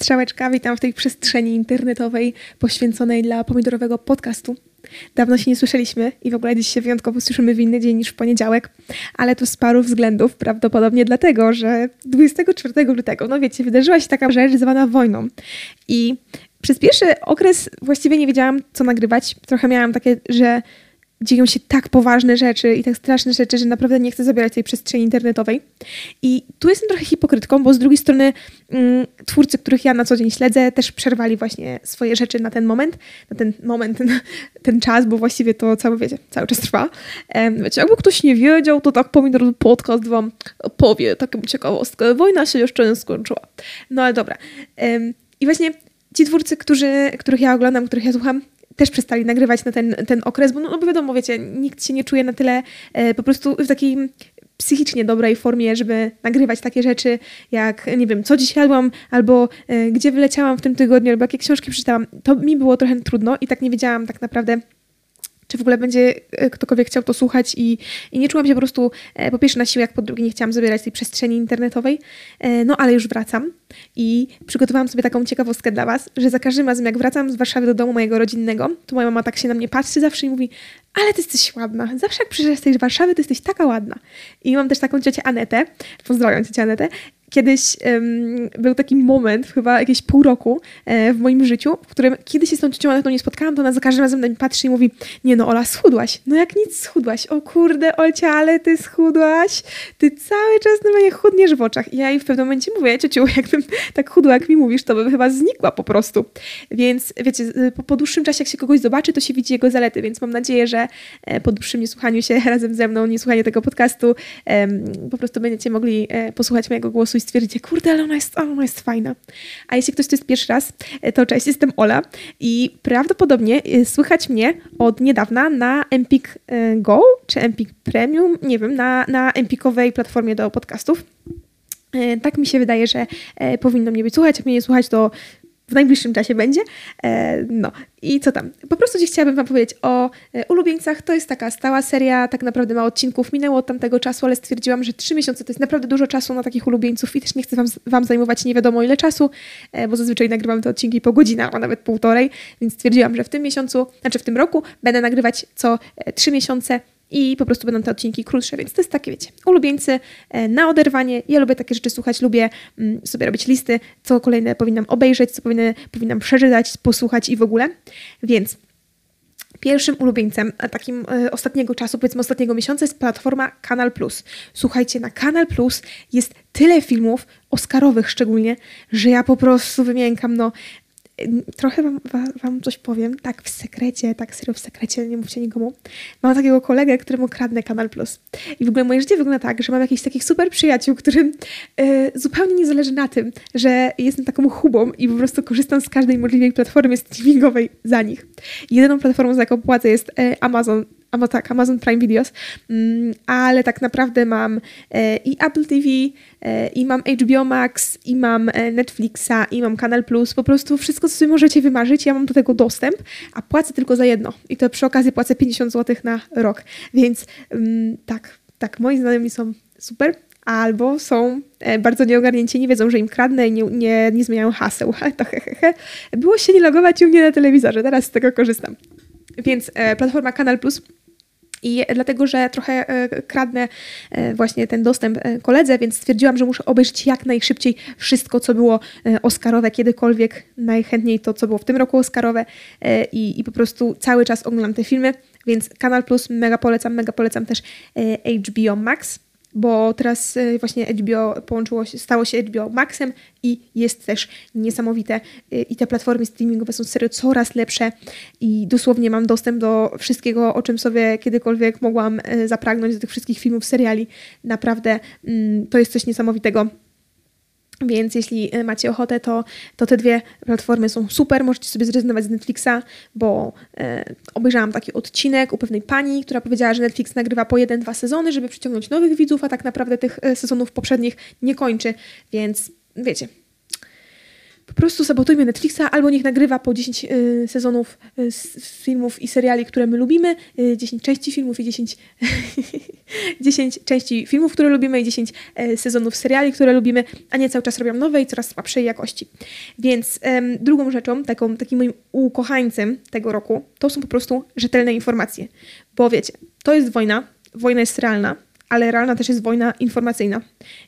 Strzałeczka, witam w tej przestrzeni internetowej poświęconej dla pomidorowego podcastu. Dawno się nie słyszeliśmy i w ogóle dziś się wyjątkowo słyszymy w inny dzień niż w poniedziałek, ale to z paru względów, prawdopodobnie dlatego, że 24 lutego, no wiecie, wydarzyła się taka rzecz zwana wojną i przez pierwszy okres właściwie nie wiedziałam, co nagrywać. Trochę miałam takie, że dzieją się tak poważne rzeczy i tak straszne rzeczy, że naprawdę nie chcę zabierać tej przestrzeni internetowej. I tu jestem trochę hipokrytką, bo z drugiej strony mm, twórcy, których ja na co dzień śledzę, też przerwali właśnie swoje rzeczy na ten moment, na ten moment, na ten czas, bo właściwie to cały, wiecie, cały czas trwa. Wiecie, jakby ktoś nie wiedział, to tak Pomidor Podcast wam powie taką ciekawostkę. Wojna się jeszcze nie skończyła. No ale dobra. I właśnie ci twórcy, którzy, których ja oglądam, których ja słucham, też przestali nagrywać na ten, ten okres, bo no, no bo wiadomo, wiecie, nikt się nie czuje na tyle e, po prostu w takiej psychicznie dobrej formie, żeby nagrywać takie rzeczy jak, nie wiem, co dziś jadłam, albo e, gdzie wyleciałam w tym tygodniu, albo jakie książki przeczytałam. To mi było trochę trudno i tak nie wiedziałam tak naprawdę, czy w ogóle będzie e, ktokolwiek chciał to słuchać i, i nie czułam się po prostu e, po pierwsze na jak po drugie nie chciałam zabierać tej przestrzeni internetowej. E, no ale już wracam i przygotowałam sobie taką ciekawostkę dla Was, że za każdym razem jak wracam z Warszawy do domu mojego rodzinnego, to moja mama tak się na mnie patrzy zawsze i mówi ale ty jesteś ładna. Zawsze jak przyjeżdżasz z tej Warszawy, to jesteś taka ładna. I mam też taką ciocię Anetę, pozdrawiam ciocię Anetę, kiedyś um, był taki moment, chyba jakieś pół roku e, w moim życiu, w którym kiedy się z tą ciocią Anetą nie spotkałam, to ona za każdym razem na mnie patrzy i mówi, nie no Ola, schudłaś. No jak nic, schudłaś. O kurde, Olcia, ale ty schudłaś. Ty cały czas na mnie chudniesz w oczach. I ja jej w pewnym momencie mówię, ciociu, jakbym tak chudła, jak mi mówisz, to bym chyba znikła po prostu. Więc wiecie, po, po dłuższym czasie, jak się kogoś zobaczy, to się widzi jego zalety, więc mam nadzieję, że e, po dłuższym niesłuchaniu się razem ze mną, niesłuchaniu tego podcastu, po prostu będziecie mogli e, posłuchać mojego głosu i stwierdzicie, kurde, ale ona jest, ona jest fajna. A jeśli ktoś to jest pierwszy raz, e, to cześć, jestem Ola i prawdopodobnie e, słychać mnie od niedawna na Empik e, Go czy Empik Premium, nie wiem, na, na Empikowej platformie do podcastów. Tak mi się wydaje, że powinno mnie być słuchać. Jak mnie nie słuchać, to w najbliższym czasie będzie. E, no i co tam? Po prostu dziś chciałabym Wam powiedzieć o e, ulubieńcach. To jest taka stała seria, tak naprawdę ma odcinków. Minęło od tamtego czasu, ale stwierdziłam, że trzy miesiące to jest naprawdę dużo czasu na takich ulubieńców i też nie chcę Wam, wam zajmować nie wiadomo ile czasu, e, bo zazwyczaj nagrywam te odcinki po godzinach, a nawet półtorej, więc stwierdziłam, że w tym miesiącu, znaczy w tym roku będę nagrywać co trzy miesiące i po prostu będą te odcinki krótsze, więc to jest takie, wiecie, ulubieńcy e, na oderwanie. Ja lubię takie rzeczy słuchać, lubię mm, sobie robić listy, co kolejne powinnam obejrzeć, co powinny, powinnam przeczytać, posłuchać i w ogóle. Więc Pierwszym ulubieńcem takim e, ostatniego czasu, powiedzmy ostatniego miesiąca jest platforma Kanal Plus. Słuchajcie, na Kanal Plus jest tyle filmów, Oscarowych szczególnie, że ja po prostu wymiękam, no trochę wam, wam coś powiem, tak w sekrecie, tak serio w sekrecie, nie mówcie nikomu. Mam takiego kolegę, któremu kradnę Kanal Plus. I w ogóle moje życie wygląda tak, że mam jakichś takich super przyjaciół, którym y, zupełnie nie zależy na tym, że jestem taką hubą i po prostu korzystam z każdej możliwej platformy streamingowej za nich. Jedyną platformą, za jaką płacę jest y, Amazon albo tak, Amazon Prime Videos, mm, ale tak naprawdę mam e, i Apple TV, e, i mam HBO Max, i mam e, Netflixa, i mam Kanal Plus, po prostu wszystko, co sobie możecie wymarzyć, ja mam do tego dostęp, a płacę tylko za jedno i to przy okazji płacę 50 zł na rok, więc mm, tak, tak, moi znajomi są super, albo są bardzo nieogarnięci, nie wiedzą, że im kradnę i nie, nie, nie zmieniają haseł. To hehehe. Było się nie logować u mnie na telewizorze, teraz z tego korzystam. Więc e, platforma Kanal Plus i dlatego, że trochę e, kradnę e, właśnie ten dostęp e, koledze, więc stwierdziłam, że muszę obejrzeć jak najszybciej wszystko, co było Oscarowe kiedykolwiek, najchętniej to, co było w tym roku Oscarowe i, i po prostu cały czas oglądam te filmy, więc Kanal Plus mega polecam, mega polecam też HBO Max bo teraz e, właśnie HBO połączyło się, stało się HBO Maxem i jest też niesamowite e, i te platformy streamingowe są serio coraz lepsze i dosłownie mam dostęp do wszystkiego, o czym sobie kiedykolwiek mogłam e, zapragnąć, do tych wszystkich filmów, seriali. Naprawdę mm, to jest coś niesamowitego. Więc jeśli e, macie ochotę, to, to te dwie platformy są super. Możecie sobie zrezygnować z Netflixa, bo e, obejrzałam taki odcinek u pewnej pani, która powiedziała, że Netflix nagrywa po jeden, dwa sezony, żeby przyciągnąć nowych widzów, a tak naprawdę tych e, sezonów poprzednich nie kończy. Więc wiecie, po prostu sabotujmy Netflixa, albo niech nagrywa po 10 y, sezonów y, filmów i seriali, które my lubimy, y, 10 części filmów i 10, 10 części filmów, które lubimy i 10 y, sezonów seriali, które lubimy, a nie cały czas robią nowe i coraz słabszej jakości. Więc drugą rzeczą, taką, takim moim ukochańcem tego roku, to są po prostu rzetelne informacje. Bo wiecie, to jest wojna, wojna jest realna, ale realna też jest wojna informacyjna.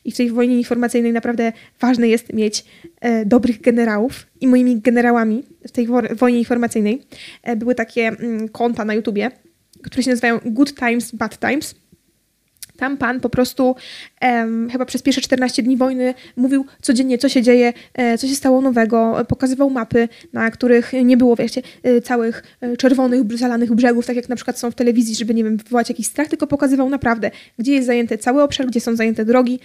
I w tej wojnie informacyjnej naprawdę ważne jest mieć e, dobrych generałów. I moimi generałami w tej wo wojnie informacyjnej e, były takie mm, konta na YouTubie, które się nazywają Good Times, Bad Times. Tam pan po prostu um, chyba przez pierwsze 14 dni wojny mówił codziennie, co się dzieje, e, co się stało nowego, pokazywał mapy, na których nie było, wiecie, e, całych e, czerwonych, zalanych brzegów, tak jak na przykład są w telewizji, żeby, nie wiem, wywołać jakiś strach, tylko pokazywał naprawdę, gdzie jest zajęty cały obszar, gdzie są zajęte drogi.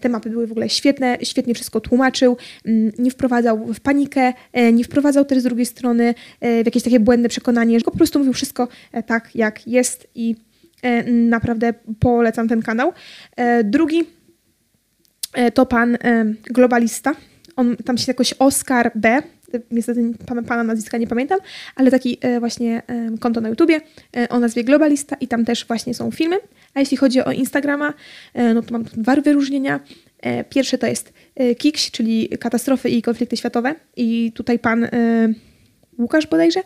Te mapy były w ogóle świetne, świetnie wszystko tłumaczył, mm, nie wprowadzał w panikę, nie wprowadzał też z drugiej strony w jakieś takie błędne przekonanie, że po prostu mówił wszystko tak, jak jest i E, naprawdę polecam ten kanał. E, drugi e, to pan globalista. On tam się jakoś Oscar B. Niestety pana nazwiska nie pamiętam, ale taki właśnie konto na YouTubie o nazwie Globalista i tam też właśnie są filmy. A jeśli chodzi o Instagrama, no to mam dwa wyróżnienia. Pierwsze to jest KIKS, czyli katastrofy i konflikty światowe. I tutaj pan Łukasz bodajże,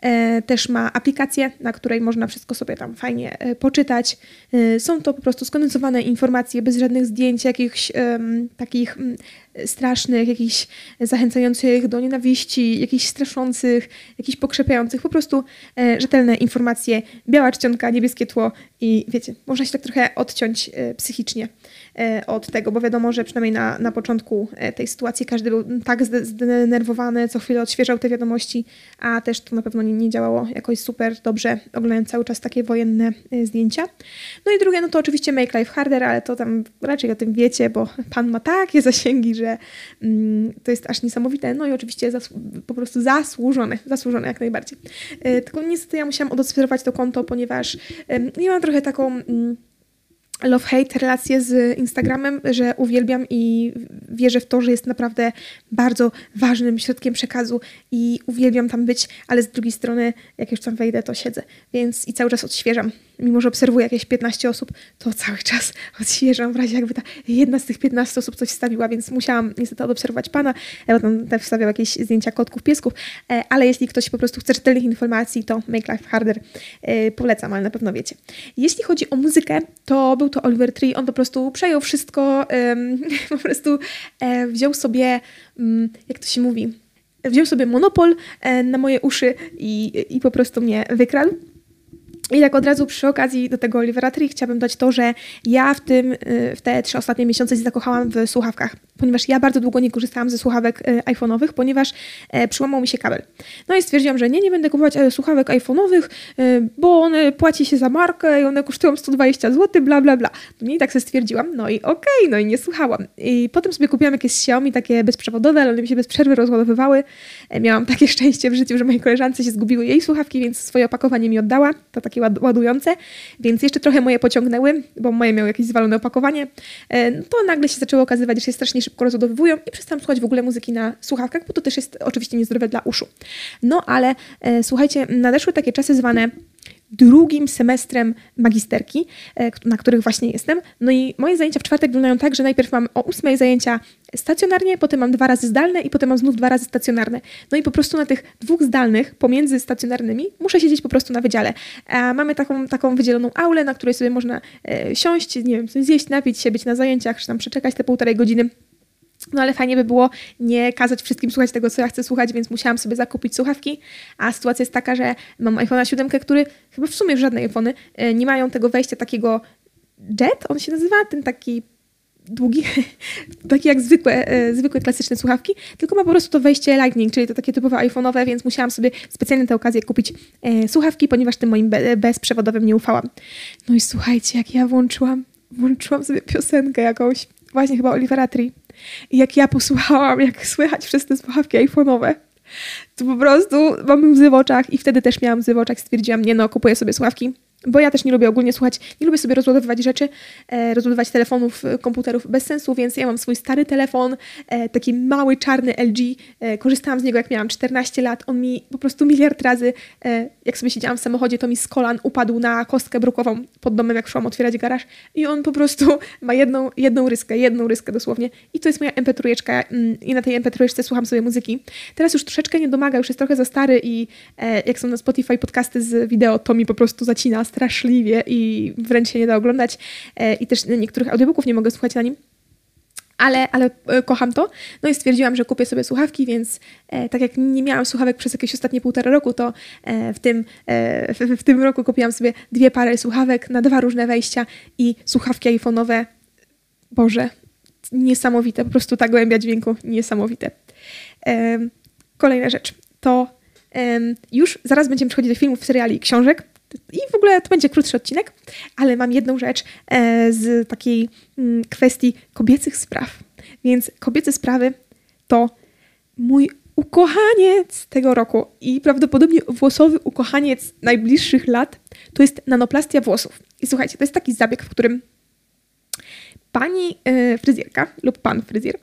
e, też ma aplikację, na której można wszystko sobie tam fajnie e, poczytać. E, są to po prostu skondensowane informacje bez żadnych zdjęć, jakichś takich mm, strasznych, jakichś zachęcających do nienawiści, jakichś straszących, jakichś pokrzepiających, po prostu rzetelne informacje, biała czcionka, niebieskie tło i wiecie, można się tak trochę odciąć psychicznie. E, od tego, bo wiadomo, że przynajmniej na, na początku e, tej sytuacji każdy był tak zdenerwowany, co chwilę odświeżał te wiadomości, a też to na pewno nie, nie działało jakoś super dobrze, oglądając cały czas takie wojenne e, zdjęcia. No i drugie, no to oczywiście Make Life Harder, ale to tam raczej o tym wiecie, bo pan ma takie zasięgi, że mm, to jest aż niesamowite. No i oczywiście po prostu zasłużone, zasłużone jak najbardziej. tylko niestety ja musiałam odobserwować to konto, ponieważ nie mam trochę taką... Love-hate relacje z Instagramem, że uwielbiam i wierzę w to, że jest naprawdę bardzo ważnym środkiem przekazu i uwielbiam tam być, ale z drugiej strony, jak już tam wejdę, to siedzę, więc i cały czas odświeżam. Mimo że obserwuję jakieś 15 osób, to cały czas odświeżam w razie jakby ta jedna z tych 15 osób coś wstawiła, więc musiałam niestety odobserwować pana, bo tam wstawiał jakieś zdjęcia kotków, piesków, e, ale jeśli ktoś po prostu chce czytelnych informacji, to Make Life Harder e, polecam, ale na pewno wiecie. Jeśli chodzi o muzykę, to był to Oliver Tree, on po prostu przejął wszystko, po prostu e, wziął sobie, mm, jak to się mówi, wziął sobie monopol na moje uszy i, i po prostu mnie wykradł. I tak od razu przy okazji do tego Olivera Tree chciałabym dać to, że ja w tym, y, w te trzy ostatnie miesiące się zakochałam w słuchawkach, ponieważ ja bardzo długo nie korzystałam ze słuchawek y, iPhone'owych, ponieważ e, przyłamał mi się kabel. No i stwierdziłam, że nie, nie będę kupować e, słuchawek iPhone'owych, y, bo one płaci się za markę i one kosztują 120 zł, bla, bla, bla. No i tak sobie stwierdziłam, no i okej, okay, no i nie słuchałam. I potem sobie kupiłam jakieś Xiaomi takie bezprzewodowe, ale one mi się bez przerwy rozładowywały. E, miałam takie szczęście w życiu, że mojej koleżance się zgubiły jej słuchawki, więc swoje opakowanie mi oddała. To takie ładujące, więc jeszcze trochę moje pociągnęły, bo moje miały jakieś zwalone opakowanie. E, to nagle się zaczęło okazywać, że się strasznie szybko rozładowywują i przestałam słuchać w ogóle muzyki na słuchawkach, bo to też jest oczywiście niezdrowe dla uszu. No ale e, słuchajcie, nadeszły takie czasy zwane drugim semestrem magisterki, e, na których właśnie jestem. No i moje zajęcia w czwartek wyglądają tak, że najpierw mam o ósmej zajęcia stacjonarnie, potem mam dwa razy zdalne i potem mam znów dwa razy stacjonarne. No i po prostu na tych dwóch zdalnych pomiędzy stacjonarnymi muszę siedzieć po prostu na wydziale. A mamy taką, taką wydzieloną aulę, na której sobie można e, siąść, nie wiem, coś zjeść, napić się, być na zajęciach, czy tam przeczekać te półtorej godziny no ale fajnie by było nie kazać wszystkim słuchać tego, co ja chcę słuchać, więc musiałam sobie zakupić słuchawki, a sytuacja jest taka, że mam iPhone'a 7, który chyba w sumie żadne iPhony e, nie mają tego wejścia takiego jet, on się nazywa, ten taki długi, taki jak zwykłe, e, zwykłe klasyczne słuchawki, tylko ma po prostu to wejście Lightning, czyli to takie typowe iPhone'owe, więc musiałam sobie specjalnie tę okazję kupić e, słuchawki, ponieważ tym moim bezprzewodowym nie ufałam. No i słuchajcie, jak ja włączyłam, włączyłam sobie piosenkę jakąś, właśnie chyba Olivera Tree, i jak ja posłuchałam, jak słychać przez te słuchawki iPhone'owe, to po prostu mam łzy w oczach i wtedy też miałam łzy w oczach. Stwierdziłam, nie no, kupuję sobie słuchawki. Bo ja też nie lubię ogólnie słuchać, nie lubię sobie rozładowywać rzeczy, e, rozładowywać telefonów, e, komputerów bez sensu, więc ja mam swój stary telefon, e, taki mały, czarny LG, e, korzystałam z niego jak miałam 14 lat, on mi po prostu miliard razy, e, jak sobie siedziałam w samochodzie, to mi z kolan upadł na kostkę brukową pod domem, jak szłam otwierać garaż. I on po prostu ma jedną, jedną ryskę, jedną ryskę dosłownie. I to jest moja MP3 mm, i na tej MP3 słucham sobie muzyki. Teraz już troszeczkę nie domaga, już jest trochę za stary i e, jak są na Spotify podcasty z wideo, to mi po prostu zacina straszliwie i wręcz się nie da oglądać e, i też niektórych audiobooków nie mogę słuchać na nim ale, ale e, kocham to. No i stwierdziłam, że kupię sobie słuchawki, więc e, tak jak nie miałam słuchawek przez jakieś ostatnie półtora roku, to w, tym, w, w, tym roku kupiłam sobie dwie pary słuchawek na dwa różne wejścia i słuchawki iPhone'owe. Boże, niesamowite, po prostu ta głębia dźwięku, niesamowite. Kolejna rzecz to już zaraz będziemy przechodzić do filmów, seriali, książek. I w ogóle to będzie krótszy odcinek, ale mam jedną rzecz e, z takiej mm, kwestii kobiecych spraw. Więc kobiece sprawy to mój ukochaniec tego roku i prawdopodobnie włosowy ukochaniec najbliższych lat to jest nanoplastia włosów. I słuchajcie, to jest taki zabieg, w którym pani e, fryzjerka lub pan fryzjer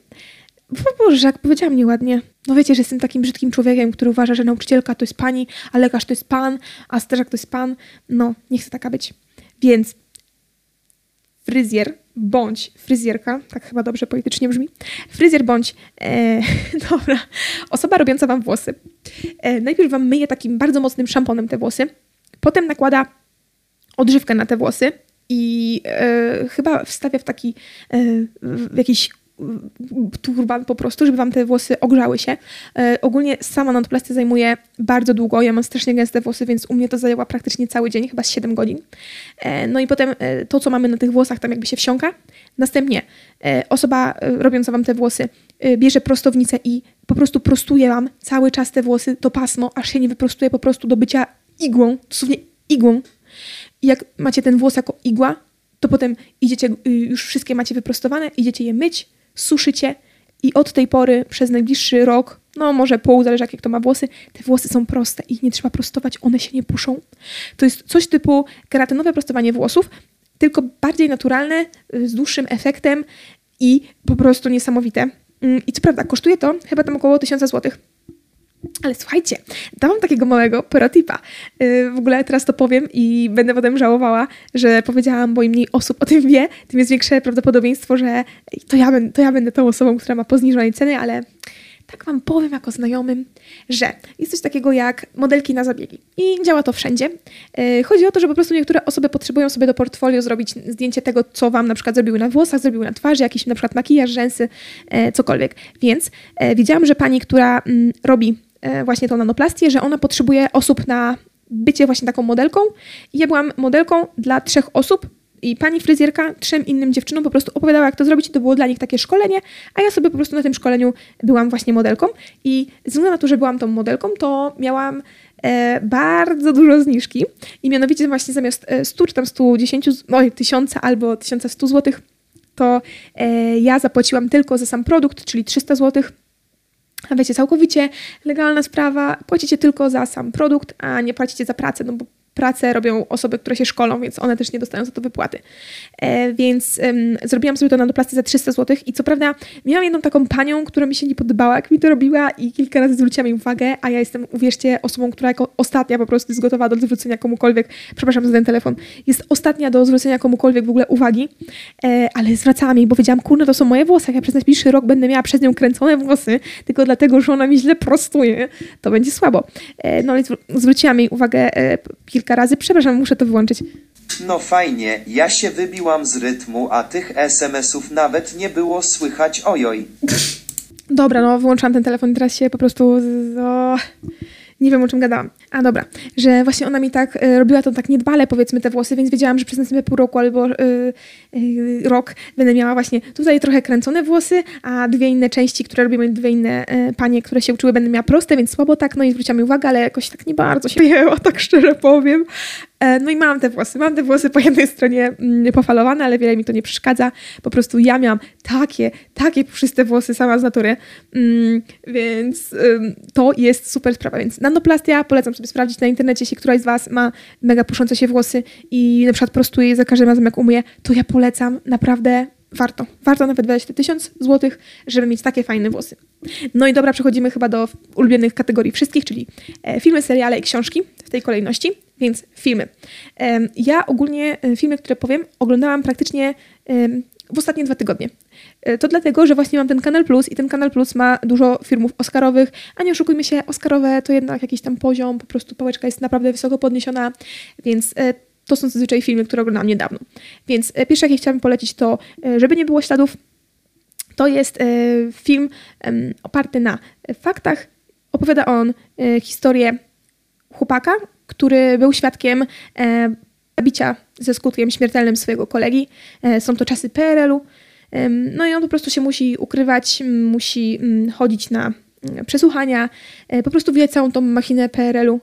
Boże, jak powiedziałam nieładnie. No wiecie, że jestem takim brzydkim człowiekiem, który uważa, że nauczycielka to jest pani, a lekarz to jest pan, a strażak to jest pan. No, nie chcę taka być. Więc fryzjer bądź fryzjerka, tak chyba dobrze politycznie brzmi, fryzjer bądź, e, dobra, osoba robiąca wam włosy. E, najpierw wam myje takim bardzo mocnym szamponem te włosy, potem nakłada odżywkę na te włosy i e, chyba wstawia w taki e, w jakiś turban po prostu, żeby wam te włosy ogrzały się. E, ogólnie sama notoplastia zajmuje bardzo długo. Ja mam strasznie gęste włosy, więc u mnie to zajęła praktycznie cały dzień, chyba z 7 godzin. E, no i potem e, to, co mamy na tych włosach, tam jakby się wsiąka. Następnie e, osoba e, robiąca wam te włosy e, bierze prostownicę i po prostu prostuje wam cały czas te włosy, to pasmo, aż się nie wyprostuje po prostu do bycia igłą, dosłownie igłą. I jak macie ten włos jako igła, to potem idziecie, y, już wszystkie macie wyprostowane, idziecie je myć, suszycie i od tej pory przez najbliższy rok, no może pół, zależy jakie kto ma włosy, te włosy są proste, ich nie trzeba prostować, one się nie puszą. To jest coś typu keratynowe prostowanie włosów, tylko bardziej naturalne, z dłuższym efektem i po prostu niesamowite. Mm, I co prawda, kosztuje to chyba tam około 1000 złotych. Ale słuchajcie, dałam takiego małego protipa. Yy, w ogóle teraz to powiem i będę potem żałowała, że powiedziałam, bo im mniej osób o tym wie, tym jest większe prawdopodobieństwo, że to ja, to ja będę tą osobą, która ma pozniżonej ceny, ale tak Wam powiem jako znajomym, że jest coś takiego jak modelki na zabiegi i działa to wszędzie. Yy, chodzi o to, że po prostu niektóre osoby potrzebują sobie do portfolio zrobić zdjęcie tego, co Wam na przykład zrobiły na włosach, zrobiły na twarzy, jakiś na przykład makijaż, rzęsy, yy, cokolwiek. Więc yy, widziałam, że pani, która mm, robi E, właśnie tą nanoplastię, że ona potrzebuje osób na bycie właśnie taką modelką. I ja byłam modelką dla trzech osób, i pani fryzjerka trzem innym dziewczynom po prostu opowiadała, jak to zrobić, to było dla nich takie szkolenie, a ja sobie po prostu na tym szkoleniu byłam właśnie modelką. I ze względu na to, że byłam tą modelką, to miałam e, bardzo dużo zniżki. I mianowicie właśnie zamiast 100 e, czy tam 110, oj, 1000 albo 1100 zł, to e, ja zapłaciłam tylko za sam produkt, czyli 300 zł a wiecie, całkowicie legalna sprawa, płacicie tylko za sam produkt, a nie płacicie za pracę, no bo pracę robią osoby, które się szkolą, więc one też nie dostają za to wypłaty. E, więc zrobiłam sobie to na doplasty za 300 zł i co prawda miałam jedną taką panią, która mi się nie podobała, jak mi to robiła i kilka razy zwróciłam jej uwagę, a ja jestem, uwierzcie, osobą, która jako ostatnia po prostu jest gotowa do zwrócenia komukolwiek, przepraszam za ten telefon, jest ostatnia do zwrócenia komukolwiek w ogóle uwagi, e, ale zwracałam jej, bo wiedziałam, kurna, to są moje włosy, jak ja przez najbliższy rok będę miała przez nią kręcone włosy, tylko dlatego, że ona mi źle prostuje, to będzie słabo. E, no ale zwróciłam jej uwagę e, kilka razy. Przepraszam, muszę to wyłączyć. No fajnie, ja się wybiłam z rytmu, a tych SMS-ów nawet nie było słychać ojoj. Dobra, no wyłączyłam ten telefon i teraz się po prostu... O, nie wiem o czym gadałam. A dobra, że właśnie ona mi tak y, robiła to tak niedbale, powiedzmy, te włosy, więc wiedziałam, że przez następne pół roku albo y, y, rok będę miała właśnie tutaj trochę kręcone włosy, a dwie inne części, które robiły dwie inne panie, które się uczyły, będę miała proste, więc słabo tak, no i zwróciłam mi uwagę, ale jakoś tak nie bardzo się jęła, tak szczerze powiem. No i mam te włosy. Mam te włosy po jednej stronie mm, pofalowane, ale wiele mi to nie przeszkadza. Po prostu ja miałam takie, takie puszyste włosy sama z natury, mm, więc to jest super sprawa. Więc nanoplastia, polecam sobie sobie sprawdzić na internecie, jeśli któraś z Was ma mega puszące się włosy i na przykład prostuje je za każdym razem, jak umyje, to ja polecam, naprawdę warto. Warto nawet wydać te 1000 złotych, żeby mieć takie fajne włosy. No i dobra, przechodzimy chyba do ulubionych kategorii wszystkich, czyli e, filmy, seriale i książki w tej kolejności, więc filmy. Ja ogólnie e, filmy, które powiem, oglądałam praktycznie w ostatnie dwa tygodnie. To dlatego, że właśnie mam ten Kanal Plus i ten Kanal Plus ma dużo filmów oscarowych, a nie oszukujmy się, oscarowe to jednak jakiś tam poziom, po prostu pałeczka jest naprawdę wysoko podniesiona, więc to są zazwyczaj filmy, które oglądałam niedawno. Więc pierwszy, jaki chciałabym polecić, to Żeby nie było śladów, to jest e, film oparty na faktach. Opowiada on e, historię chłopaka, który był świadkiem e, zabicia ze skutkiem śmiertelnym swojego kolegi. Są to czasy PRL-u. No i on po prostu się musi ukrywać, musi chodzić na przesłuchania, po prostu wiedzieć całą tą machinę PRL-u.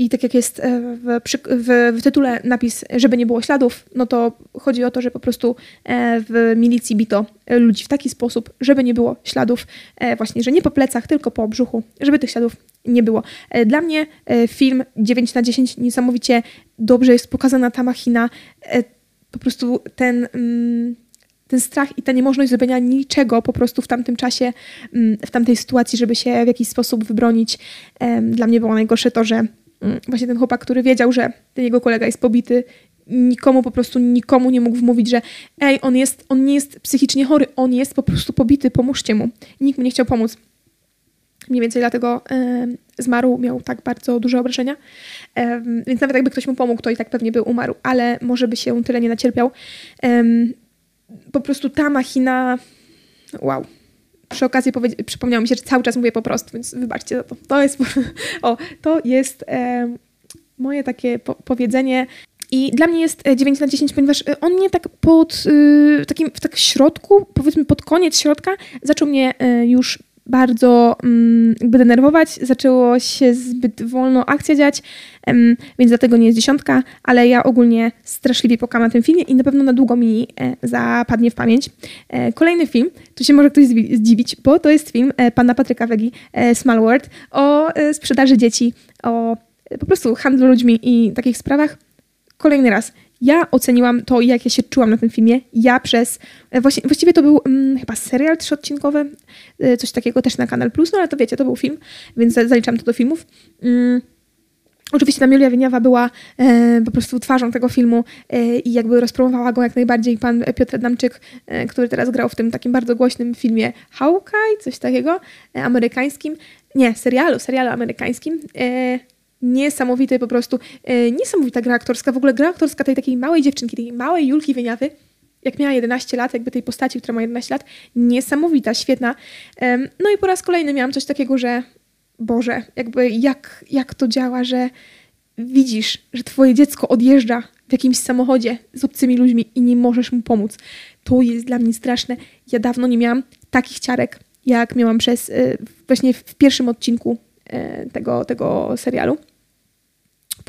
I tak jak jest e, w, w, w, tytule napis, żeby nie było śladów, no to chodzi o to, że po prostu e, w milicji bito ludzi w taki sposób, żeby nie było śladów, e, właśnie, że nie po plecach, tylko po brzuchu, żeby tych śladów nie było. Dla mnie film 9 na 10 niesamowicie dobrze jest pokazana ta machina. Po prostu ten mm, ten strach i ta niemożność zrobienia niczego po prostu w tamtym czasie, mm, w tamtej sytuacji, żeby się w jakiś sposób wybronić. Dla mnie było najgorsze to, że właśnie ten chłopak, który wiedział, że ten jego kolega jest pobity, nikomu po prostu nikomu nie mógł wmówić, że ej, on jest, on nie jest psychicznie chory, on jest po prostu pobity, pomóżcie mu. Nikt mu nie chciał pomóc. Mniej więcej dlatego zmarł, miał tak bardzo duże obrażenia. Więc nawet jakby ktoś mu pomógł, to i tak pewnie by umarł, ale może by się tyle nie nacierpiał. Po prostu ta machina, wow, przy okazji przypomniało mi się, że cały czas mówię po prostu, więc wybaczcie za to. To jest, o, to jest e, moje takie po powiedzenie. I dla mnie jest 9 e, na 10, ponieważ e, on mnie tak pod y, takim, w tak środku, powiedzmy pod koniec środka, zaczął mnie y, już bardzo um, jakby denerwować, zaczęło się zbyt wolno akcja dziać, um, więc dlatego nie jest dziesiątka, ale ja ogólnie straszliwie pokam na tym filmie i na pewno na długo mi e, zapadnie w pamięć. E, kolejny film, tu się może ktoś zdziwić, bo to jest film e, pana Patryka Wegi, Small World, o sprzedaży dzieci, o po prostu handlu ludźmi i takich sprawach. Kolejny raz ja oceniłam to, jak ja się czułam na tym filmie. Ja przez. E, właśnie, właściwie to był hmm, chyba serial trzyodcinkowy, e, coś takiego też na Kanal Plus, no ale to wiecie, to był film, więc zaliczam to do filmów. Hmm. Oczywiście tam Julia Wieniawa była e, po prostu twarzą tego filmu e, i jakby rozpromowała go jak najbardziej pan Piotr Adamczyk, e, który teraz grał w tym takim bardzo głośnym filmie Hawkeye, coś takiego, e, amerykańskim. Nie, serialu, serialu amerykańskim niesamowity po prostu, e, niesamowita gra aktorska. W ogóle gra aktorska tej takiej małej dziewczynki, tej małej Julki Wieniawy, jak miała 11 lat, jakby tej postaci, która ma 11 lat, niesamowita, świetna. No i po raz kolejny miałam coś takiego, że Boże, jakby jak, jak to działa, że widzisz, że twoje dziecko odjeżdża w jakimś samochodzie z obcymi ludźmi i nie możesz mu pomóc. To jest dla mnie straszne. Ja dawno nie miałam takich ciarek, jak miałam przez e, właśnie w pierwszym odcinku e, tego, tego serialu.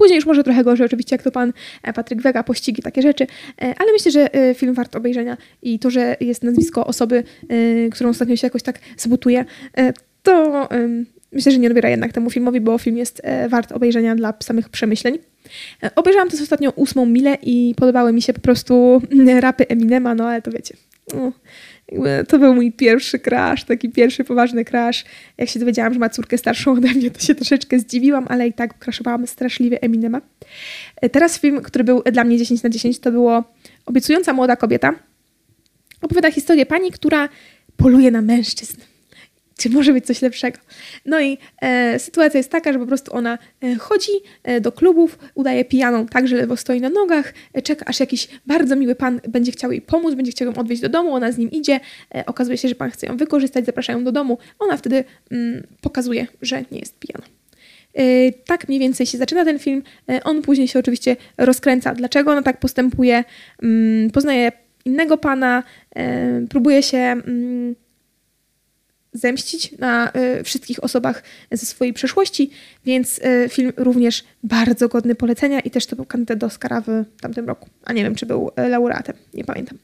Później już może trochę gorzej, oczywiście, jak to pan e, Patryk Wega, pościgi, takie rzeczy, e, ale myślę, że e, film wart obejrzenia i to, że jest nazwisko osoby, którą ostatnio się jakoś tak zbutuje, to myślę, że nie odbiera jednak temu filmowi, bo film jest wart obejrzenia dla samych przemyśleń. Obejrzałam też ostatnio ósmą milę i podobały mi się po prostu rapy Eminema, no ale to wiecie. No, to był mój pierwszy crash, taki pierwszy poważny crash. Jak się dowiedziałam, że ma córkę starszą ode mnie, to się troszeczkę zdziwiłam, ale i tak crashowałam straszliwie Eminema. E, teraz film, który był dla mnie 10 na 10, to było Obiecująca młoda kobieta. Opowiada historię pani, która poluje na mężczyzn. Czy może być coś lepszego? No i e, sytuacja jest taka, że po prostu ona e, chodzi e, do klubów, udaje pijaną tak, że lewo stoi na nogach, e, czeka aż jakiś bardzo miły pan będzie chciał jej pomóc, będzie chciał ją odwieźć do domu, ona z nim idzie, e, okazuje się, że pan chce ją wykorzystać, zaprasza ją do domu, ona wtedy mm, pokazuje, że nie jest pijana. Tak mniej więcej się zaczyna ten film. On później się oczywiście rozkręca. Dlaczego ona tak postępuje? Mm, poznaje innego pana, próbuje się mm, zemścić na y, wszystkich osobach ze swojej przeszłości, więc y, film również bardzo godny polecenia i też to był kandydat do Oscara w tamtym roku. A nie wiem, czy był y, laureatem, nie pamiętam.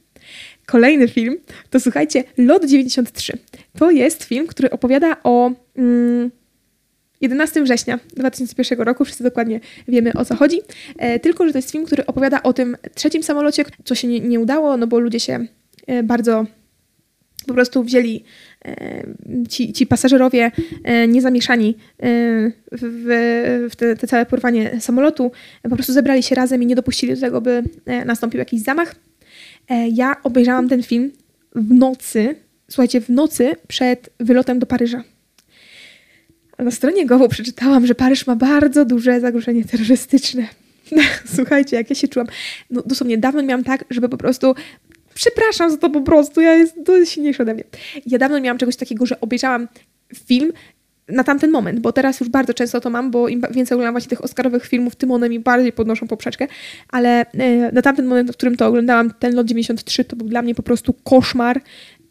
Kolejny film to słuchajcie, Lot 93. To jest film, który opowiada o mm, 11 września 2001 roku, wszyscy dokładnie wiemy o co chodzi. E, tylko, że to jest film, który opowiada o tym trzecim samolocie, co się nie, nie udało, no bo ludzie się e, bardzo po prostu wzięli e, ci, ci pasażerowie e, niezamieszani e, w, w te, te, całe porwanie samolotu, po prostu zebrali się razem i nie dopuścili do tego, by nastąpił jakiś zamach. Ja obejrzałam ten film w nocy, słuchajcie, w nocy przed wylotem do Paryża. Na stronie Gowo przeczytałam, że Paryż ma bardzo duże zagrożenie terrorystyczne. Słuchajcie, jak ja się czułam. No, dosłownie dawno miałam tak, żeby po prostu przepraszam za to po prostu, ja jest to silniejsze ode mnie. Ja dawno miałam czegoś takiego, że obejrzałam film na tamten moment, bo teraz już bardzo często to mam, bo im więcej oglądam właśnie tych oscarowych filmów, tym one mi bardziej podnoszą poprzeczkę, ale e, na tamten moment, w którym to oglądałam, ten lot 93, to był dla mnie po prostu koszmar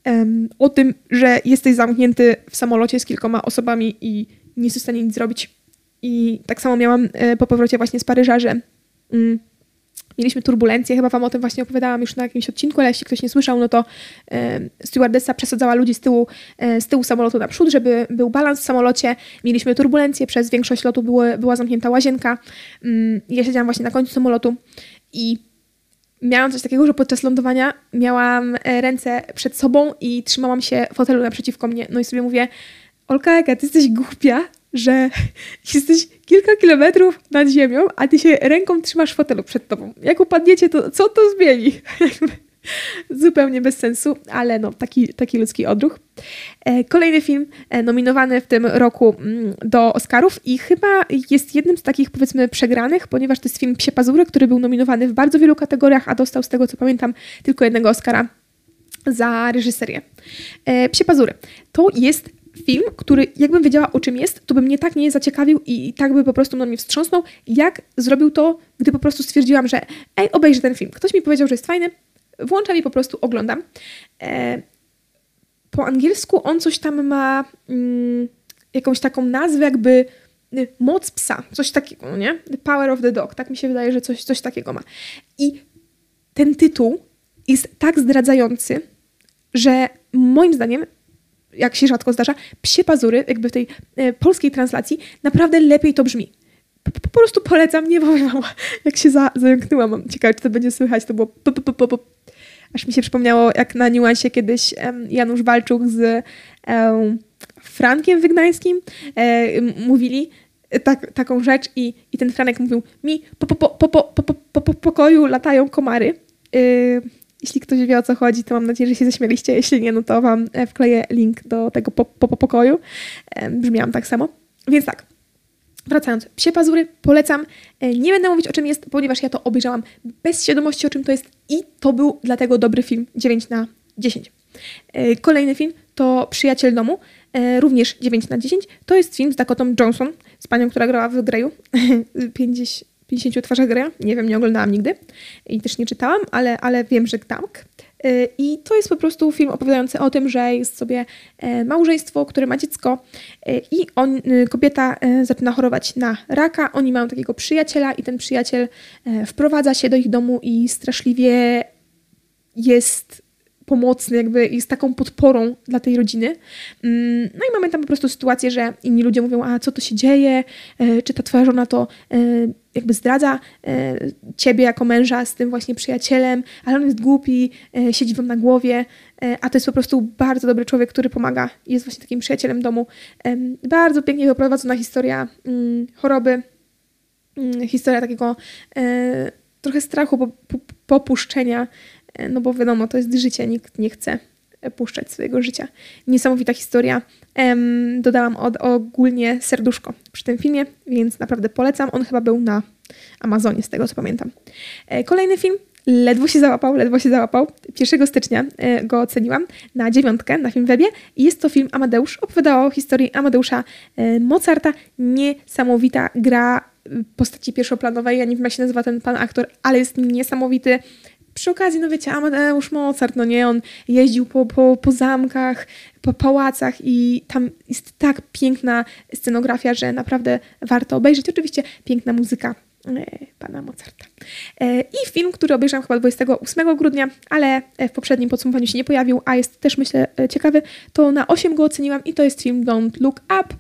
um, o tym, że jesteś zamknięty w samolocie z kilkoma osobami i nie jesteś w stanie nic zrobić. I tak samo miałam e, po powrocie właśnie z Paryża, że mm, mieliśmy turbulencję, chyba wam o tym właśnie opowiadałam już na jakimś odcinku, ale jeśli ktoś nie słyszał, no to e, stewardessa przesadzała ludzi z tyłu, e, z tyłu samolotu naprzód, żeby był balans w samolocie. Mieliśmy turbulencję, przez większość lotu były, była zamknięta łazienka. Mm, ja siedziałam właśnie na końcu samolotu i miałam coś takiego, że podczas lądowania miałam e, ręce przed sobą i trzymałam się fotelu naprzeciwko mnie. No i sobie mówię, Olka, jaka ty jesteś głupia, że jesteś kilka kilometrów nad ziemią, a ty się ręką trzymasz fotelu przed tobą. Jak upadniecie, to co to zmieni? Zupełnie bez sensu, ale no, taki, taki ludzki odruch. E, kolejny film e, nominowany w tym roku mm, do Oscarów i chyba jest jednym z takich powiedzmy przegranych, ponieważ to jest film Psie Pazury, który był nominowany w bardzo wielu kategoriach, a dostał z tego co pamiętam tylko jednego Oscara za reżyserię. E, Psie Pazury. To jest film, który jakbym wiedziała o czym jest, to by mnie tak nie zaciekawił i, tak by po prostu mnie wstrząsnął, jak zrobił to, gdy po prostu stwierdziłam, że ej, obejrzę ten film. Ktoś mi powiedział, że jest fajny, włączam i po prostu oglądam. E, po angielsku on coś tam ma mm, jakąś taką nazwę jakby y, moc psa, coś takiego, nie? The Power of the Dog, tak mi się wydaje, że coś, coś takiego ma. I ten tytuł jest tak zdradzający, że moim zdaniem jak się rzadko zdarza, psie pazury, jakby w tej e, polskiej translacji, naprawdę lepiej to brzmi. Po, prostu polecam, nie powiem wam, jak się za, zająknęłam. Ciekawe, czy to będzie słychać, to było po, po, po. Aż mi się przypomniało, jak na niuansie kiedyś um, Janusz Walczuk z um, Frankiem Wygnańskim e, mówili tak, taką rzecz i, i ten Franek mówił mi po, po, po, po, po, po, po, po pokoju latają komary. Y, jeśli ktoś wie o co chodzi, to mam nadzieję, że się zaśmieliście. Jeśli nie, no to Wam e, wkleję link do tego po, po, po pokoju. E, brzmiałam tak samo. Więc tak, wracając. Psie pazury polecam. E, nie będę mówić o czym jest, ponieważ ja to obejrzałam bez świadomości o czym to jest i to był dlatego dobry film 9 na 10. Kolejny film to Przyjaciel domu, również 9 na 10. To jest film z Dakotą Johnson, z panią, która grała w Greju. 50 50 twarzach Greya. Nie wiem, nie oglądałam nigdy i też nie czytałam, ale, ale wiem, że tak. Y, I to jest po prostu film opowiadający o tym, że jest sobie e, małżeństwo, które ma dziecko y, i on, y, kobieta e, zaczyna chorować na raka. Oni mają takiego przyjaciela i ten przyjaciel e, wprowadza się do ich domu i straszliwie jest pomocny, jakby jest taką podporą dla tej rodziny. Mm, no i mamy tam po prostu sytuację, że inni ludzie mówią, a co to się dzieje, e, czy ta twoja żona to e, jakby zdradza e, ciebie jako męża z tym właśnie przyjacielem, ale on jest głupi, siedzi wam na głowie, a to jest po prostu bardzo dobry człowiek, który pomaga i jest właśnie takim przyjacielem domu. Bardzo pięknie wyprowadzona historia mm, choroby, mm, historia takiego trochę strachu, popuszczenia no bo wiadomo, to jest życie, nikt nie chce puszczać swojego życia. Niesamowita historia. dodałam od, ogólnie serduszko przy tym filmie, więc naprawdę polecam. On chyba był na Amazonie, z tego co pamiętam. E, kolejny film. Ledwo się załapał, ledwo się załapał. 1 stycznia e, go oceniłam na dziewiątkę na Filmwebie. Jest to film Amadeusz. Opowiadała o historii Amadeusza Mozarta. Niesamowita gra postaci pierwszoplanowej. Ja nie wiem, jak się nazywa ten pan aktor, ale jest niesamowity przy okazji, no wiecie, Amadeusz Mozart, no nie, on jeździł po, po, po zamkach, po pałacach i tam jest tak piękna scenografia, że naprawdę warto obejrzeć. Oczywiście piękna muzyka pana Mozarta. I film, który obejrzałam chyba 28 grudnia, ale w poprzednim podsumowaniu się nie pojawił, a jest też myślę ciekawy, to na 8 go oceniłam i to jest film Don't Look Up,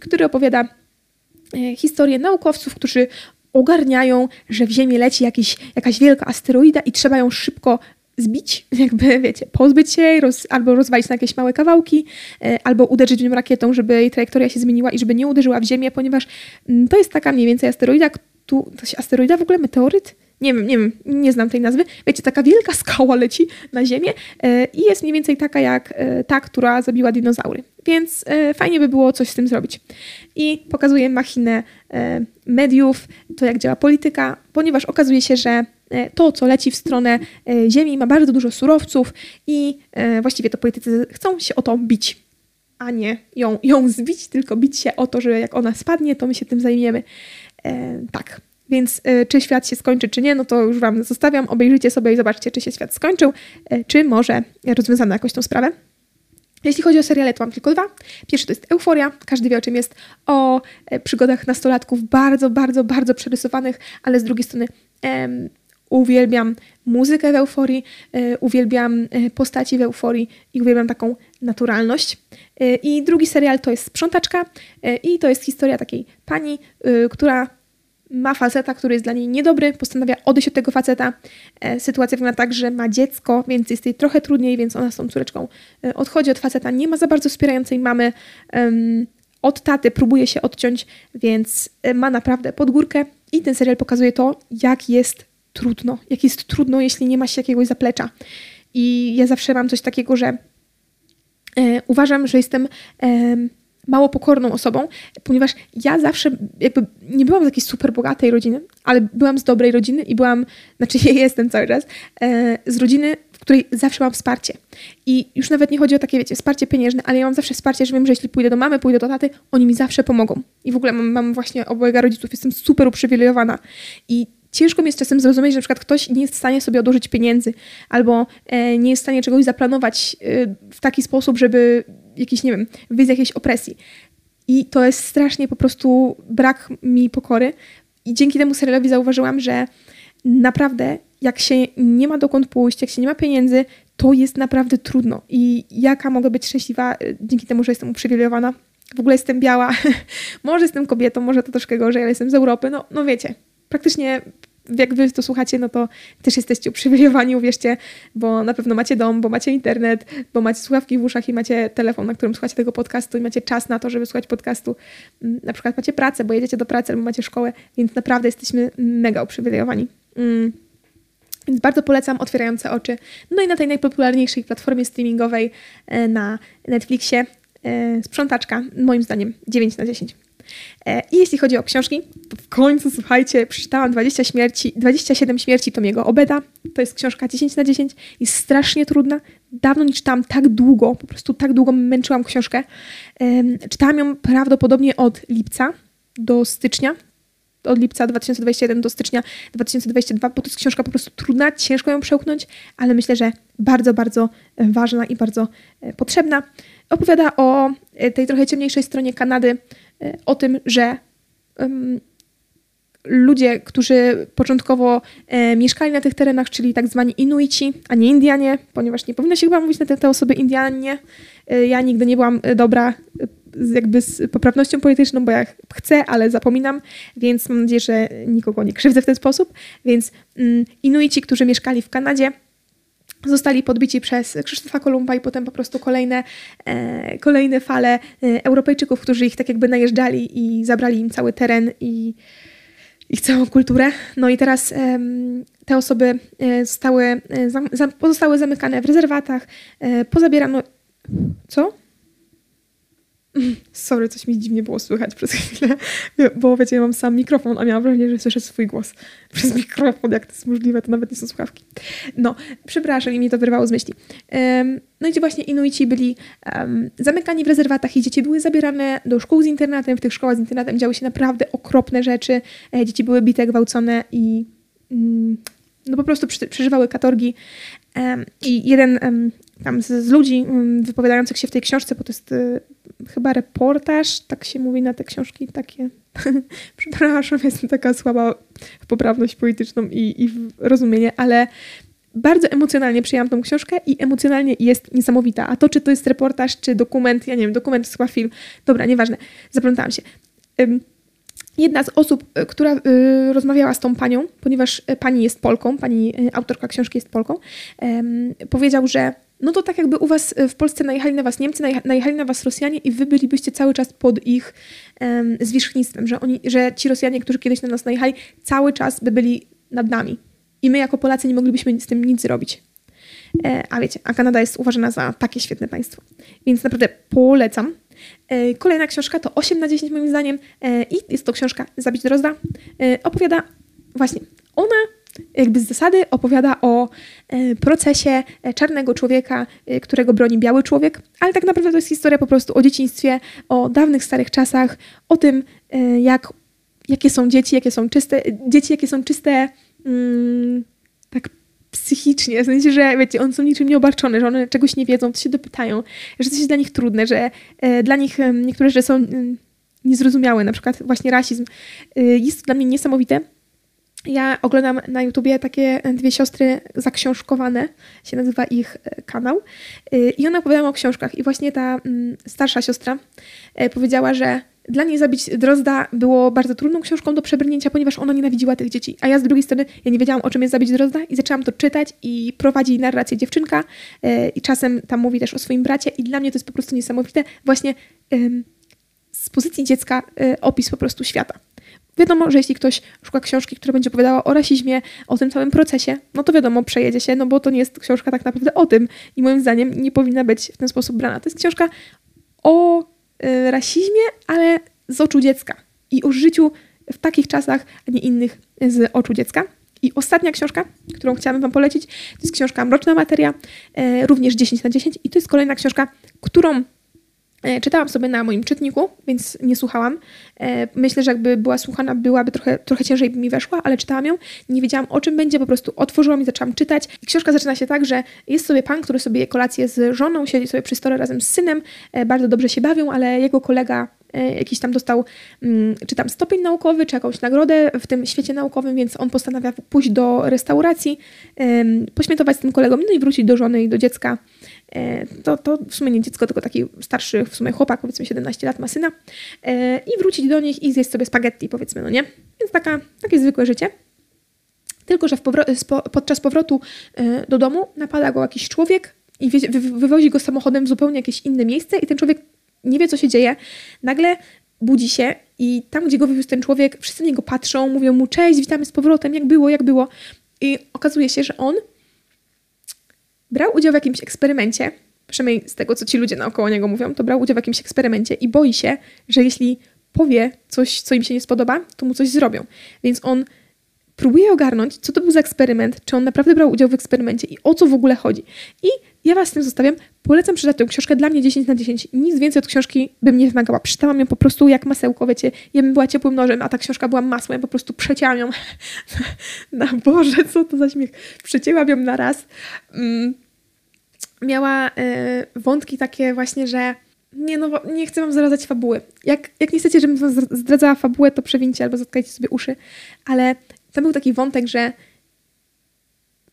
który opowiada historię naukowców, którzy ogarniają, że w Ziemię leci jakiś, jakaś wielka asteroida i trzeba ją szybko zbić, jakby wiecie, pozbyć się jej, roz, albo rozwalić na jakieś małe kawałki, e, albo uderzyć w nią rakietą, żeby jej trajektoria się zmieniła i żeby nie uderzyła w Ziemię, ponieważ mm, to jest taka mniej więcej asteroida, tu, to się asteroida w ogóle, meteoryt? Nie wiem, nie wiem, nie znam tej nazwy. Wiecie, taka wielka skała leci na Ziemię e, i jest mniej więcej taka jak e, ta, która zabiła dinozaury. Więc e, fajnie by było coś z tym zrobić. I pokazuje machinę mediów, to jak działa polityka, ponieważ okazuje się, że to, co leci w stronę Ziemi, ma bardzo dużo surowców i właściwie to politycy chcą się o to bić, a nie ją, ją zbić, tylko bić się o to, że jak ona spadnie, to my się tym zajmiemy. tak. Więc czy świat się skończy, czy nie, no to już Wam zostawiam. Obejrzyjcie sobie i zobaczcie, czy się świat skończył, czy może rozwiązano jakoś tą sprawę. Jeśli chodzi o seriale, to mam tylko dwa. Pierwszy to jest Euforia. Każdy wie o czym jest. O e, przygodach nastolatków, bardzo, bardzo, bardzo przerysowanych, ale z drugiej strony em, uwielbiam muzykę w Euforii, e, uwielbiam e, postaci w Euforii i uwielbiam taką naturalność. E, I drugi serial to jest Sprzątaczka e, i to jest historia takiej pani, e, która ma faceta, który jest dla niej niedobry, postanawia odejść od tego faceta. E, sytuacja wygląda tak, że ma dziecko, więc jest jej trochę trudniej, więc ona z tą córeczką e, odchodzi od faceta. Nie ma za bardzo wspierającej mamy. Od taty próbuje się odciąć, więc e, ma naprawdę podgórkę i ten serial pokazuje to, jak jest trudno. Jak jest trudno, jeśli nie ma się jakiegoś zaplecza. I ja zawsze mam coś takiego, że uważam, że jestem mało pokorną osobą, ponieważ ja zawsze jakby nie byłam z jakiejś super bogatej rodziny, ale byłam z dobrej rodziny i byłam, znaczy ja jestem cały czas, e, z rodziny, w której zawsze mam wsparcie. I już nawet nie chodzi o takie, wiecie, wsparcie pieniężne, ale ja mam zawsze wsparcie, że wiem, że jeśli pójdę do mamy, pójdę do taty, oni mi zawsze pomogą. I w ogóle mam, mam właśnie obojga rodziców, jestem super uprzywilejowana. I ciężko mi jest czasem zrozumieć, że na przykład ktoś nie jest w stanie sobie odłożyć pieniędzy albo e, nie jest w stanie czegoś zaplanować e, w taki sposób, żeby jakiś, nie wiem, wyjść z jakiejś opresji. I to jest strasznie po prostu brak mi pokory. I dzięki temu serialowi zauważyłam, że naprawdę jak się nie ma dokąd pójść, jak się nie ma pieniędzy, to jest naprawdę trudno. I jaka mogę być szczęśliwa e, dzięki temu, że jestem uprzywilejowana. W ogóle jestem biała, może jestem kobietą, może to troszkę gorzej, ale jestem z Europy. No, no wiecie, praktycznie jak wy to słuchacie, no to też jesteście uprzywilejowani, uwierzcie, bo na pewno macie dom, bo macie internet, bo macie słuchawki w uszach i macie telefon, na którym słuchacie tego podcastu i macie czas na to, żeby słuchać podcastu. Mm, na przykład macie pracę, bo jedziecie do pracy albo macie szkołę, więc naprawdę jesteśmy mega uprzywilejowani. Mm. Więc bardzo polecam Otwierające Oczy. No i na tej najpopularniejszej platformie streamingowej e, na Netflixie e, Sprzątaczka, moim zdaniem 9 na 10. E, I jeśli chodzi o książki, to w końcu, słuchajcie, przeczytałam 20 śmierci, 27 śmierci Tomiego Obeda. To jest książka 10 na 10. Jest strasznie trudna. Dawno nie czytałam tak długo, po prostu tak długo męczyłam książkę. Czytałam ją prawdopodobnie od lipca do stycznia, od lipca 2021 do stycznia 2022, bo to jest książka po prostu trudna, ciężko ją przełknąć, ale myślę, że bardzo, bardzo ważna i bardzo e, potrzebna. Opowiada o e, tej trochę ciemniejszej stronie Kanady, E, o tym, że um, ludzie, którzy początkowo e, mieszkali na tych terenach, czyli tak zwani Inuici, a nie Indianie, ponieważ nie powinno się chyba mówić na te, te osoby Indianie. E, ja nigdy nie byłam dobra z, jakby z poprawnością polityczną, bo ja chcę, ale zapominam, więc mam nadzieję, że nikogo nie krzywdzę w ten sposób. Więc mm, Inuici, którzy mieszkali w Kanadzie, zostali podbici przez Krzysztofa Kolumba i potem po prostu kolejne, e, kolejne fale e, Europejczyków, którzy ich tak jakby najeżdżali i zabrali im cały teren i ich całą kulturę. No i teraz e, te osoby zostały, e, zam, pozostały zamykane w rezerwatach, pozabierano... Co? Sorry, coś mi dziwnie było słychać przez chwilę, bo wiecie, ja mam sam mikrofon, a miałam wrażenie, że słyszę swój głos przez mikrofon, jak to jest możliwe, to nawet nie są słuchawki. No, przepraszam, i mi to wyrwało z myśli. Um, no i gdzie właśnie Inuici byli um, zamykani w rezerwatach i dzieci były zabierane do szkół z internatem. W tych szkołach z internatem działy się naprawdę okropne rzeczy. E, dzieci były bite, gwałcone i mm, no po prostu przeżywały katorgi. Um, I jeden tam z, z ludzi wypowiadających się w tej książce, bo to jest y, chyba reportaż, tak się mówi na te książki takie Przepraszam, jestem taka słaba w poprawność polityczną i, i w rozumienie, ale bardzo emocjonalnie przyjęłam tą książkę i emocjonalnie jest niesamowita. A to, czy to jest reportaż, czy dokument, ja nie wiem, dokument, chyba film, dobra, nieważne, zaplątałam się. Jedna z osób, e, która y, rozmawiała z tą panią, ponieważ e, pani jest Polką, pani autorka książki jest Polką, powiedział, że no to tak jakby u was w Polsce najechali na was Niemcy, najechali na was Rosjanie i wy bylibyście cały czas pod ich um, zwierzchnictwem, że, oni, że ci Rosjanie, którzy kiedyś na nas najechali, cały czas by byli nad nami. I my jako Polacy nie moglibyśmy z tym nic zrobić. E, a wiecie, a Kanada jest uważana za takie świetne państwo. Więc naprawdę polecam. E, kolejna książka to 8 na 10 moim zdaniem e, i jest to książka Zabić Drozda. E, opowiada właśnie, ona jakby z zasady opowiada o e, procesie e, czarnego człowieka, e, którego broni biały człowiek, ale tak naprawdę to jest historia po prostu o dzieciństwie, o dawnych, starych czasach, o tym, jak, jakie są dzieci, jakie są czyste, dzieci, jakie są czyste mm, tak psychicznie, w sensie, że wiecie, one są niczym nieobarczone, że one czegoś nie wiedzą, to się dopytają, że coś jest dla nich trudne, że dla nich niektóre rzeczy są mm, niezrozumiałe, na przykład właśnie rasizm. Jest to dla mnie niesamowite, ja oglądam na YouTubie takie dwie siostry zaksiążkowane, się nazywa ich e, kanał. Y, I one opowiadają o książkach. I właśnie ta mm, starsza siostra e, powiedziała, że dla niej zabić Drozda było bardzo trudną książką do przebrnięcia, ponieważ ona nienawidziła tych dzieci. A ja z drugiej strony, ja nie wiedziałam, o czym jest zabić Drozda i zaczęłam to czytać i prowadzi narrację dziewczynka e, i czasem tam mówi też o swoim bracie i dla mnie to jest po prostu niesamowite. Właśnie z pozycji dziecka opis po prostu świata. Wiadomo, że jeśli ktoś szuka książki, która będzie opowiadała o rasizmie, o tym całym procesie, no to wiadomo, przejedzie się, no bo to nie jest książka tak naprawdę o tym i moim zdaniem nie powinna być w ten sposób brana. To jest książka o y, rasizmie, ale z oczu dziecka i o życiu w takich czasach, a nie innych z oczu dziecka. I ostatnia książka, którą chciałabym Wam polecić, to jest książka Mroczna Materia, y, również 10 na 10 i to jest kolejna książka, którą E, czytałam sobie na moim czytniku, więc nie słuchałam. E, myślę, że jakby była słuchana, byłaby trochę, trochę ciężej by mi weszła, ale czytałam ją. Nie wiedziałam o czym będzie, po prostu otworzyłam i zaczęłam czytać. I książka zaczyna się tak, że jest sobie pan, który sobie je kolację z żoną, siedzi sobie przy stole razem z synem, e, bardzo dobrze się bawią, ale jego kolega jakiś tam dostał, mm, czy tam stopień naukowy, czy jakąś nagrodę w tym świecie naukowym, więc on postanawia pójść do restauracji, pośmietować z tym kolegą, no i wrócić do żony i do dziecka E, to, to w sumie nie dziecko, tylko taki starszy w sumie chłopak, powiedzmy 17 lat ma syna e, i wrócić do nich i zjeść sobie spaghetti, powiedzmy, no nie? Więc taka, takie zwykłe życie. Tylko, że podczas powrotu e, do domu napada go jakiś człowiek i wywozi go samochodem w zupełnie jakieś inne miejsce i ten człowiek nie wie, co się dzieje. Nagle budzi się i tam, gdzie go wywiózł ten człowiek, wszyscy na niego patrzą, mówią mu cześć, witamy z powrotem, jak było, jak było. I okazuje się, że on brał udział w jakimś eksperymencie, przynajmniej z tego, co ci ludzie naokoło niego mówią, to brał udział w jakimś eksperymencie i boi się, że jeśli powie coś, co im się nie spodoba, to mu coś zrobią. Więc on próbuje ogarnąć, co to był za eksperyment, czy on naprawdę brał udział w eksperymencie i o co w ogóle chodzi. I ja Was z tym zostawiam. Polecam przeczytać tę książkę. Dla mnie 10 na 10. Nic więcej od książki bym nie wymagała. Przeczytałam ją po prostu jak masełko, wiecie. Ja bym była ciepłym nożem, a ta książka była masłem. Po prostu przecięłam ją. na Boże, co to za śmiech. Przecięłam ją na raz. Mm. Miała y, wątki takie właśnie, że nie, no, nie chcę wam zdradzać fabuły. Jak, jak nie chcecie, żebym wam zdradzała fabułę, to przewincie albo zatkajcie sobie uszy. Ale tam był taki wątek, że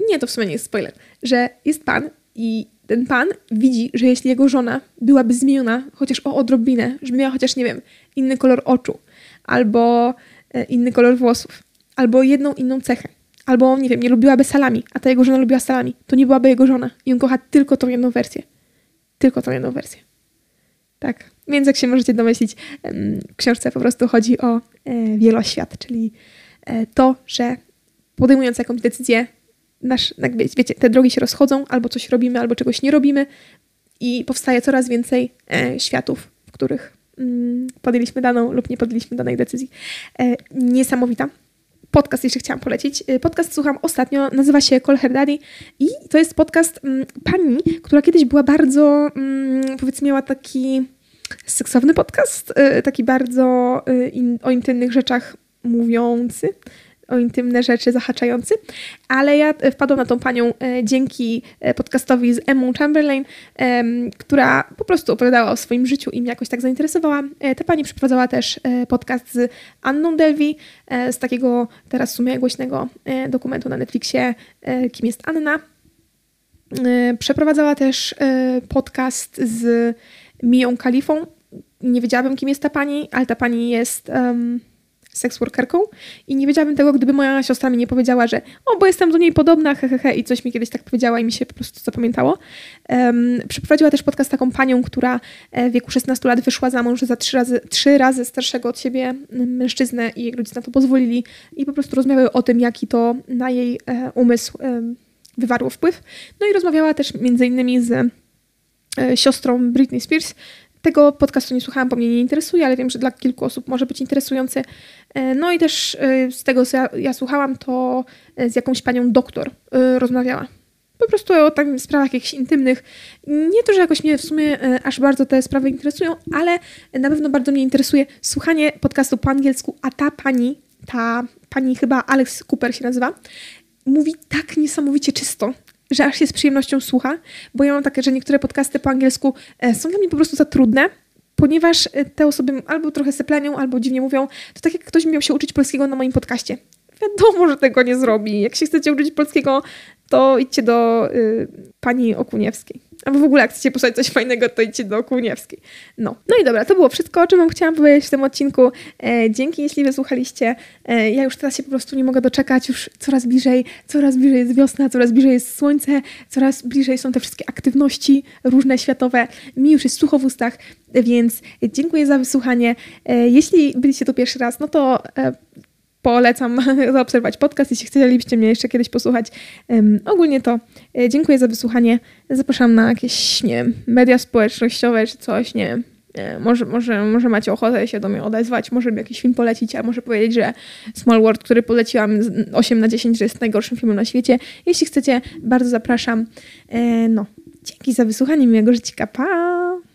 nie, to w sumie nie jest spoiler, że jest pan i ten pan widzi, że jeśli jego żona byłaby zmieniona chociaż o odrobinę, żeby miała chociaż, nie wiem, inny kolor oczu, albo e, inny kolor włosów, albo jedną inną cechę, albo, nie wiem, nie lubiłaby salami, a ta jego żona lubiła salami, to nie byłaby jego żona i on kocha tylko tą jedną wersję. Tylko tą jedną wersję. Tak. Więc jak się możecie domyślić, w książce po prostu chodzi o e, wieloświat, czyli e, to, że podejmując jakąś decyzję, nasz, wiecie, te drogi się rozchodzą, albo coś robimy, albo czegoś nie robimy i powstaje coraz więcej e, światów, w których mm, podjęliśmy daną lub nie podjęliśmy danej decyzji. E, niesamowita. Podcast jeszcze chciałam polecić. E, podcast słucham ostatnio, nazywa się Call Her Daddy i to jest podcast mm, pani, która kiedyś była bardzo, mm, powiedzmy, miała taki seksowny podcast, e, taki bardzo e, in, o intymnych rzeczach mówiący o intymne rzeczy zahaczający, ale ja wpadłam na tą panią e, dzięki e, podcastowi z Emma Chamberlain, e, która po prostu opowiadała o swoim życiu i mnie jakoś tak zainteresowała. E, ta pani przeprowadzała też e, podcast z Anną Delvey, e, z takiego teraz w sumie głośnego dokumentu na Netflixie Kim jest Anna. Przeprowadzała też podcast z Miją Kalifą. Nie wiedziałabym, kim jest ta pani, ale ta pani jest... Um, seksworkerką i nie wiedziałabym tego, gdyby moja siostra mi nie powiedziała, że o, bo jestem do niej podobna, hehehe, he, he, i coś mi kiedyś tak powiedziała i mi się po prostu zapamiętało. Um, przeprowadziła też podcast taką panią, która e, w wieku 16 lat wyszła za mąż za trzy razy, trzy razy starszego od siebie mężczyznę i jej rodzice na to pozwolili i po prostu rozmawiały o tym, jaki to na jej e, umysł e, wywarło wpływ. No i rozmawiała też między innymi z e, siostrą Britney Spears, tego podcastu nie słuchałam, bo mnie nie interesuje, ale wiem, że dla kilku osób może być interesujący. E, no i też e, z tego, co ja, ja słuchałam, to e, z jakąś panią doktor rozmawiała. Po prostu o takich sprawach jakichś intymnych. Nie to, że jakoś mnie w sumie aż bardzo te sprawy interesują, ale na pewno bardzo mnie interesuje słuchanie podcastu po angielsku, a ta pani, ta pani chyba Alex Cooper się nazywa, mówi tak niesamowicie czysto że aż się z przyjemnością słucha, bo ja mam takie, że niektóre podcasty po angielsku są dla mnie po prostu za trudne, ponieważ e, te osoby albo trochę seplenią, albo dziwnie mówią, to tak jak ktoś miał się uczyć polskiego na moim podcaście. Wiadomo, że tego nie zrobi. Jak się chcecie uczyć polskiego, to idźcie do y, pani Okuniewskiej. Albo w ogóle jak chcecie posłuchać coś fajnego, to idźcie do Okuniewskiej. No. no i dobra, to było wszystko, o czym wam chciałam powiedzieć w tym odcinku. E, dzięki, jeśli wysłuchaliście. E, ja już teraz się po prostu nie mogę doczekać. Już coraz bliżej, coraz bliżej jest wiosna, coraz bliżej jest słońce, coraz bliżej są te wszystkie aktywności różne, światowe. Mi już jest sucho w ustach, więc dziękuję za wysłuchanie. E, jeśli byliście tu pierwszy raz, no to e, polecam zaobserwować podcast, jeśli chcielibyście mnie jeszcze kiedyś posłuchać. Um, ogólnie to e, dziękuję za wysłuchanie. Zapraszam na jakieś, nie wiem, media społecznościowe czy coś, nie wiem. E, może, może, może macie ochotę się do mnie odezwać, może jakiś film polecić, a może powiedzieć, że Small World, który poleciłam 8 na 10, że jest najgorszym filmem na świecie. Jeśli chcecie, bardzo zapraszam. E, no, dzięki za wysłuchanie miłego życia. Pa!